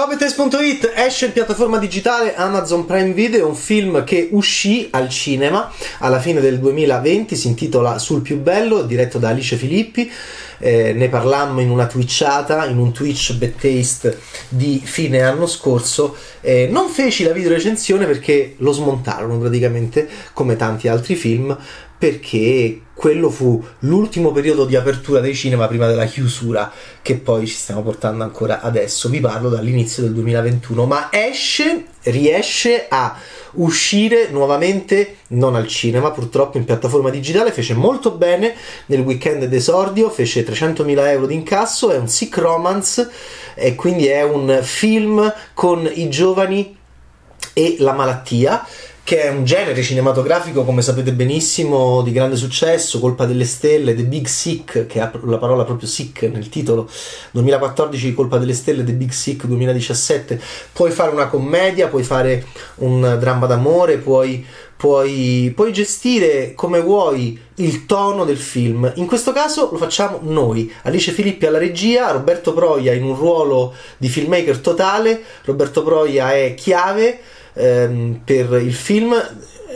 Showbiz.it esce in piattaforma digitale Amazon Prime Video, un film che uscì al cinema alla fine del 2020, si intitola Sul più bello, diretto da Alice Filippi. Eh, ne parlammo in una twitchata, in un Twitch Bad Taste di fine anno scorso. Eh, non feci la video recensione perché lo smontarono praticamente come tanti altri film perché quello fu l'ultimo periodo di apertura dei cinema prima della chiusura che poi ci stiamo portando ancora adesso. Vi parlo dall'inizio del 2021, ma esce, riesce a uscire nuovamente non al cinema, purtroppo in piattaforma digitale, fece molto bene nel weekend d'esordio, fece 300.000 euro di incasso, è un sick romance e quindi è un film con i giovani e la malattia che è un genere cinematografico, come sapete benissimo, di grande successo, Colpa delle Stelle, The Big Sick, che ha la parola proprio sick nel titolo, 2014 Colpa delle Stelle, The Big Sick 2017, puoi fare una commedia, puoi fare un dramma d'amore, puoi, puoi, puoi gestire come vuoi il tono del film. In questo caso lo facciamo noi, Alice Filippi alla regia, Roberto Proia in un ruolo di filmmaker totale, Roberto Proia è chiave, ehm, per il film,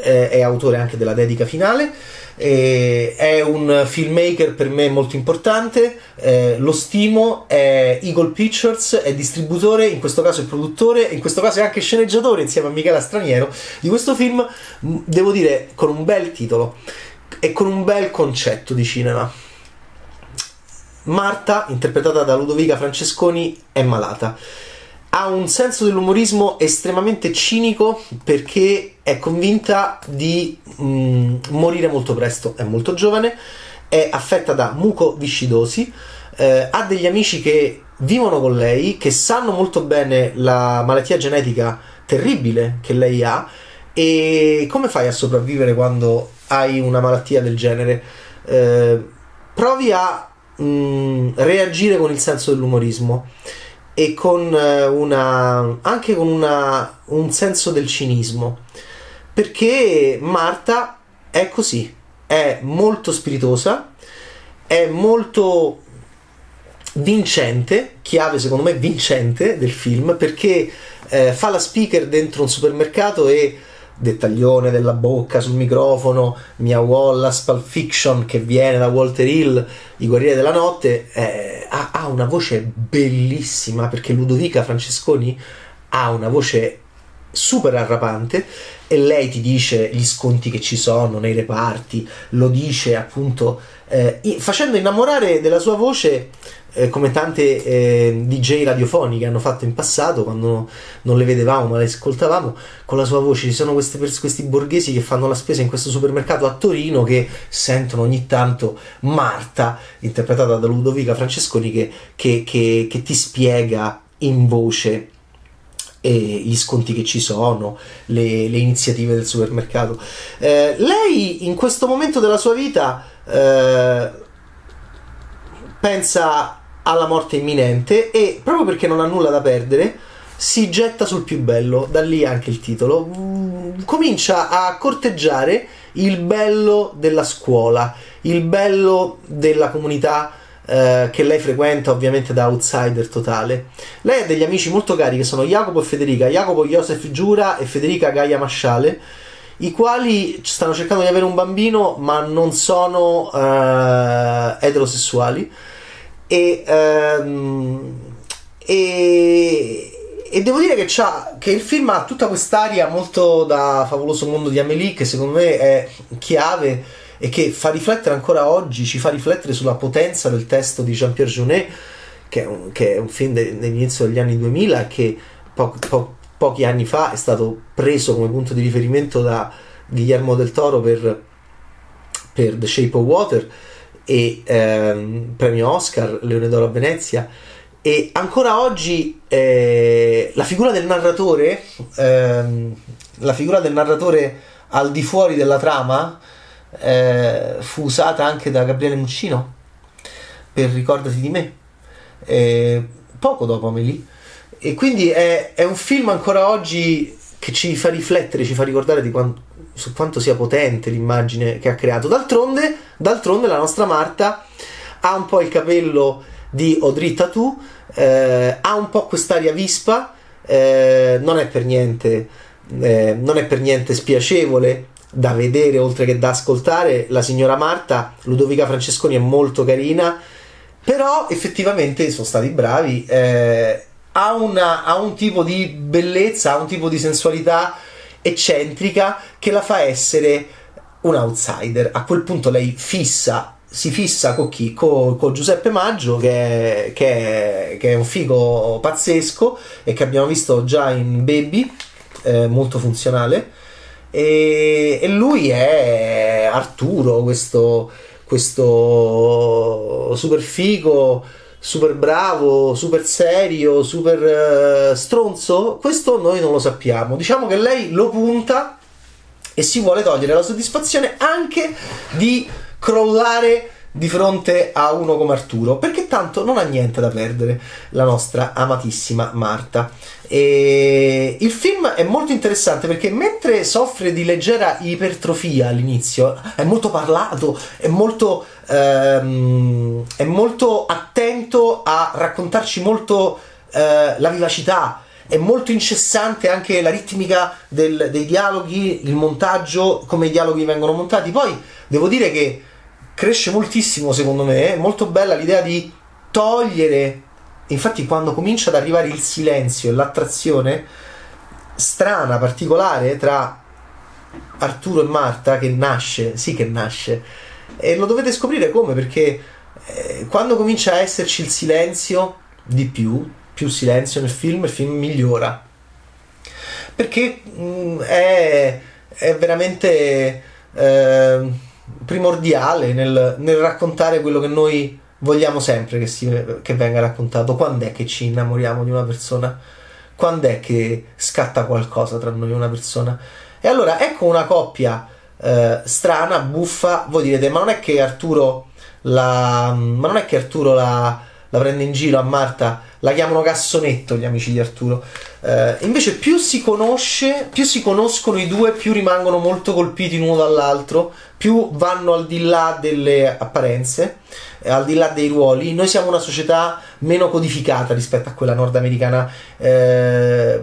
eh, è autore anche della dedica finale. Eh, è un filmmaker per me molto importante, eh, lo stimo, è Eagle Pictures, è distributore, in questo caso è produttore, in questo caso è anche sceneggiatore insieme a Michela Straniero di questo film, devo dire con un bel titolo e con un bel concetto di cinema. Marta, interpretata da Ludovica Francesconi, è malata ha un senso dell'umorismo estremamente cinico perché è convinta di mm, morire molto presto, è molto giovane, è affetta da mucoviscidosi, eh, ha degli amici che vivono con lei, che sanno molto bene la malattia genetica terribile che lei ha. E come fai a sopravvivere quando hai una malattia del genere? Eh, provi a mm, reagire con il senso dell'umorismo e con eh, una anche con una, un senso del cinismo. Perché Marta è così è molto spiritosa è molto vincente chiave secondo me vincente del film perché eh, fa la speaker dentro un supermercato e dettaglione della bocca sul microfono, Mia Wallace, Pulp Fiction che viene da Walter Hill, I Guerrieri della Notte, eh, ha, ha, una voce bellissima perché Ludovica Francesconi ha una voce super arrapante e lei ti dice gli sconti che ci sono nei reparti, lo dice appunto eh, facendo innamorare della sua voce eh, come tante eh, DJ radiofoniche hanno fatto in passato quando non le vedevamo ma le ascoltavamo con la sua voce. Ci sono queste, questi borghesi che fanno la spesa in questo supermercato a Torino che sentono ogni tanto Marta interpretata da Ludovica Francesconi che, che, che, che ti spiega in voce gli sconti che ci sono, le, le iniziative del supermercato. Eh, lei in questo momento della sua vita eh, pensa alla morte imminente e proprio perché non ha nulla da perdere si getta sul più bello, da lì anche il titolo, mm, comincia a corteggiare il bello della scuola, il bello della comunità eh, che lei frequenta ovviamente da outsider totale. Lei ha degli amici molto cari che sono Jacopo e Federica, Jacopo Joseph Giura e Federica Gaia Masciale, i quali stanno cercando di avere un bambino ma non sono eh, eterosessuali e, ehm, e, e, devo dire che, che, il film ha tutta quest'aria molto da favoloso mondo di Amélie che secondo me è chiave e che fa riflettere ancora oggi, ci fa riflettere sulla potenza del testo di Jean-Pierre Jeunet che è un, che è un film de, dell'inizio degli anni 2000 che po, po, pochi anni fa è stato preso come punto di riferimento da Guillermo del Toro per, per The Shape of Water e ehm, premio Oscar, Leone d'Oro a Venezia. E ancora oggi eh, la figura del narratore, ehm, la figura del narratore al di fuori della trama, eh, fu usata anche da Gabriele Muccino per Ricordati di me, eh, poco dopo Amelie. E quindi è, è, un film ancora oggi che ci fa riflettere, ci fa ricordare di quanto su quanto sia potente l'immagine che ha creato. D'altronde, d'altronde la nostra Marta ha un po' il capello di Audrey Tatu eh, ha un po' quest'aria vispa, eh, non è niente, eh, non è per niente spiacevole da vedere oltre che da ascoltare. La signora Marta, Ludovica Francesconi, è molto carina, però effettivamente sono stati bravi. Eh, ha, una, ha un tipo di bellezza, ha un tipo di sensualità eccentrica che la fa essere un outsider. A quel punto lei fissa, si fissa con chi? Con, con Giuseppe Maggio, che è, che, è, che è, un figo pazzesco e che abbiamo visto già in Baby, eh, molto funzionale. E, e, lui è Arturo, questo, questo super figo super bravo, super serio, super uh, stronzo? Questo noi non lo sappiamo. Diciamo che lei lo punta e si vuole togliere la soddisfazione anche di crollare di fronte a uno come Arturo, perché tanto non ha niente da perdere la nostra amatissima Marta. E il film è molto interessante perché mentre soffre di leggera ipertrofia all'inizio, è molto parlato, è molto, ehm, è molto attento a raccontarci molto eh, la vivacità, è molto incessante anche la ritmica del, dei dialoghi, il montaggio, come i dialoghi vengono montati. Poi devo dire che cresce moltissimo secondo me, è molto bella l'idea di togliere, infatti quando comincia ad arrivare il silenzio e l'attrazione strana, particolare tra Arturo e Marta che nasce, sì che nasce, e lo dovete scoprire come perché eh, quando comincia a esserci il silenzio di più, più silenzio nel film, il film migliora. Perché mh, mm, è, è veramente... Eh, primordiale nel, nel, raccontare quello che noi vogliamo sempre che, si, che venga raccontato. Quando è che ci innamoriamo di una persona? Quando è che scatta qualcosa tra noi e una persona? E allora ecco una coppia eh, strana, buffa. Voi direte, ma non è che Arturo la, ma non è che Arturo la, la prende in giro a Marta? La chiamano cassonetto gli amici di Arturo. Eh, invece, più si conosce, più si conoscono i due, più rimangono molto colpiti l'uno dall'altro, più vanno al di là delle apparenze, eh, al di là dei ruoli. Noi siamo una società meno codificata rispetto a quella nordamericana, eh,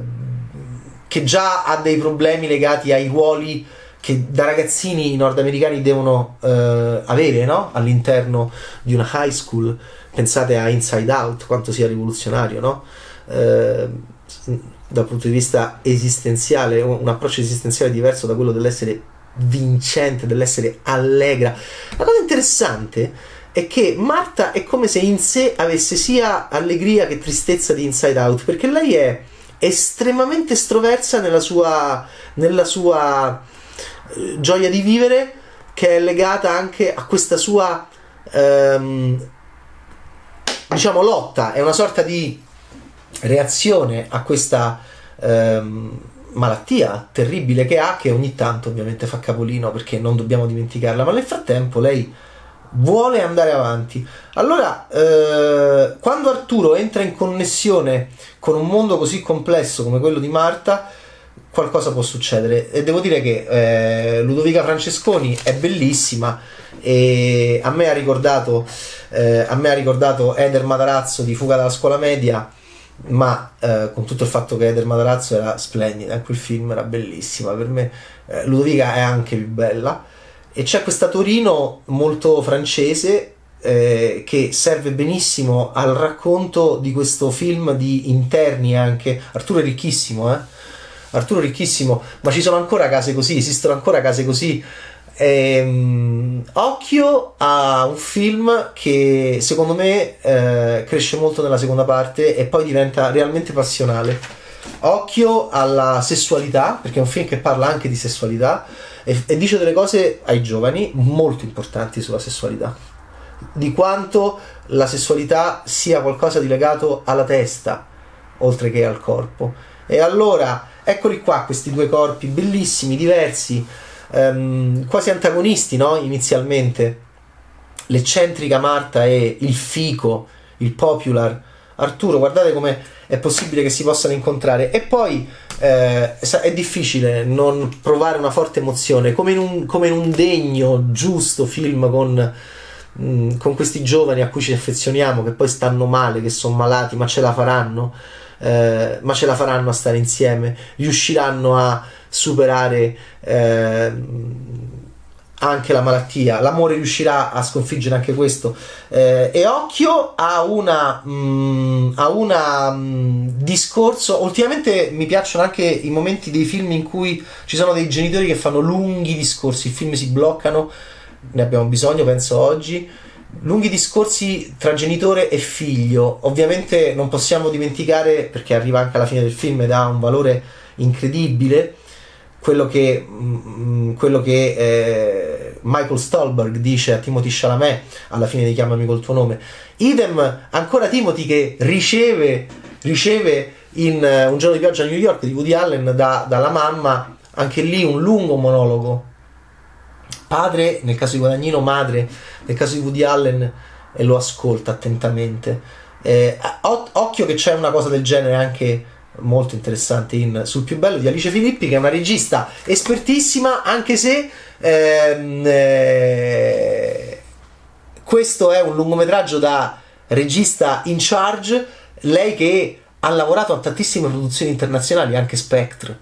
che già ha dei problemi legati ai ruoli che da ragazzini nordamericani devono eh, avere no? all'interno di una high school. Pensate a Inside Out, quanto sia rivoluzionario, no? Eh, dal punto di vista esistenziale, un approccio esistenziale diverso da quello dell'essere vincente, dell'essere allegra. La cosa interessante è che Marta è come se in sé avesse sia allegria che tristezza di Inside Out, perché lei è estremamente estroversa nella sua, nella sua gioia di vivere, che è legata anche a questa sua ehm, diciamo lotta, è una sorta di reazione a questa ehm, malattia terribile che ha, che ogni tanto ovviamente fa capolino perché non dobbiamo dimenticarla, ma nel frattempo lei vuole andare avanti. Allora, eh, quando Arturo entra in connessione con un mondo così complesso come quello di Marta, qualcosa può succedere. E devo dire che eh, Ludovica Francesconi è bellissima e a me ha ricordato, eh, me ha ricordato Eder Matarazzo di Fuga dalla scuola media ma eh, con tutto il fatto che Eder Matarazzo era splendida quel film era bellissima per me eh, Ludovica è anche più bella. E c'è questa Torino molto francese eh, che serve benissimo al racconto di questo film di interni anche. Arturo è ricchissimo eh Arturo ricchissimo ma ci sono ancora case così esistono ancora case così Ehm, occhio a un film che secondo me eh, cresce molto nella seconda parte e poi diventa realmente passionale. Occhio alla sessualità, perché è un film che parla anche di sessualità e, e dice delle cose ai giovani molto importanti sulla sessualità. Di quanto la sessualità sia qualcosa di legato alla testa, oltre che al corpo. E allora, eccoli qua, questi due corpi bellissimi, diversi um, quasi antagonisti no? inizialmente. L'eccentrica Marta e il fico, il popular Arturo. Guardate come è possibile che si possano incontrare. E poi eh, è difficile non provare una forte emozione, come in un, come in un degno, giusto film con mh, con questi giovani a cui ci affezioniamo, che poi stanno male, che sono malati, ma ce la faranno, eh, ma ce la faranno a stare insieme, riusciranno a superare eh, anche la malattia, l'amore riuscirà a sconfiggere anche questo. Eh, e occhio a una, mh, una mh, discorso. Ultimamente mi piacciono anche i momenti dei film in cui ci sono dei genitori che fanno lunghi discorsi, i film si bloccano, ne abbiamo bisogno, penso oggi. Lunghi discorsi tra genitore e figlio. Ovviamente non possiamo dimenticare, perché arriva anche alla fine del film ed ha un valore incredibile quello che, mh, mm, quello che eh, Michael Stolberg dice a Timothy Chalamet alla fine di Chiamami col tuo nome. Idem ancora Timothy che riceve, riceve in uh, Un giorno di pioggia a New York di Woody Allen da, dalla mamma, anche lì un lungo monologo. Padre, nel caso di Guadagnino, madre, nel caso di Woody Allen, e lo ascolta attentamente. Eh, occhio che c'è una cosa del genere anche molto interessante in Sul più bello di Alice Filippi, che è una regista espertissima, anche se ehm, eh, questo è un lungometraggio da regista in charge, lei che ha lavorato a tantissime produzioni internazionali, anche Spectre,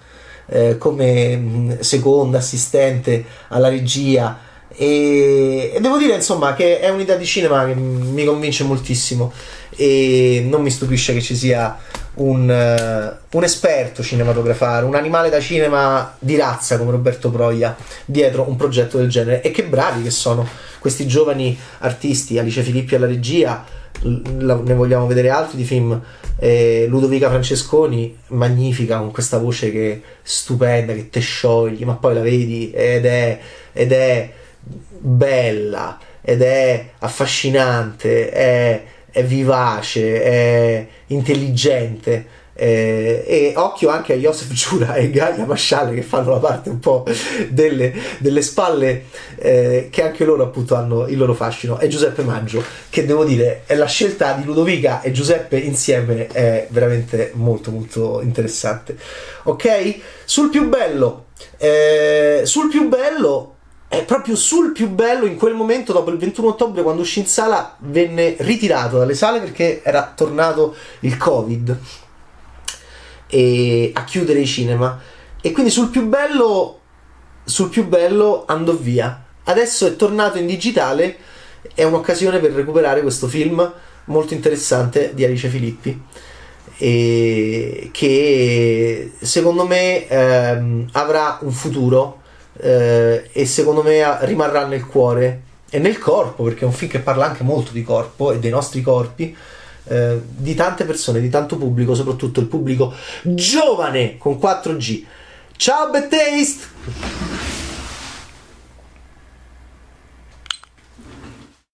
eh, come mm, seconda assistente alla regia. E, e, devo dire insomma che è un'idea di cinema che mi convince moltissimo e non mi stupisce che ci sia un, uh, un, esperto cinematografare, un animale da cinema di razza come Roberto Proia dietro un progetto del genere. E che bravi che sono questi giovani artisti, Alice Filippi alla regia, ne vogliamo vedere altri di film. Eh, Ludovica Francesconi, magnifica con questa voce che è stupenda, che te sciogli, ma poi la vedi ed è, ed è bella, ed è affascinante, è è vivace, è intelligente. Eh, e occhio anche a Joseph Giura e Gaia Masciale che fanno la parte un po' delle, delle spalle eh, che anche loro appunto hanno il loro fascino. E Giuseppe Maggio che devo dire è la scelta di Ludovica e Giuseppe insieme è veramente molto molto interessante. Ok? Sul più bello eh, sul più bello è proprio sul più bello in quel momento dopo il 21 ottobre quando uscì in sala venne ritirato dalle sale perché era tornato il covid e a chiudere i cinema. E quindi sul più bello sul più bello andò via. Adesso è tornato in digitale è un'occasione per recuperare questo film molto interessante di Alice Filippi e che secondo me ehm, avrà un futuro eh, e secondo me rimarrà nel cuore e nel corpo, perché è un film che parla anche molto di corpo e dei nostri corpi, eh, di tante persone, di tanto pubblico, soprattutto il pubblico giovane con 4G. Ciao Bad!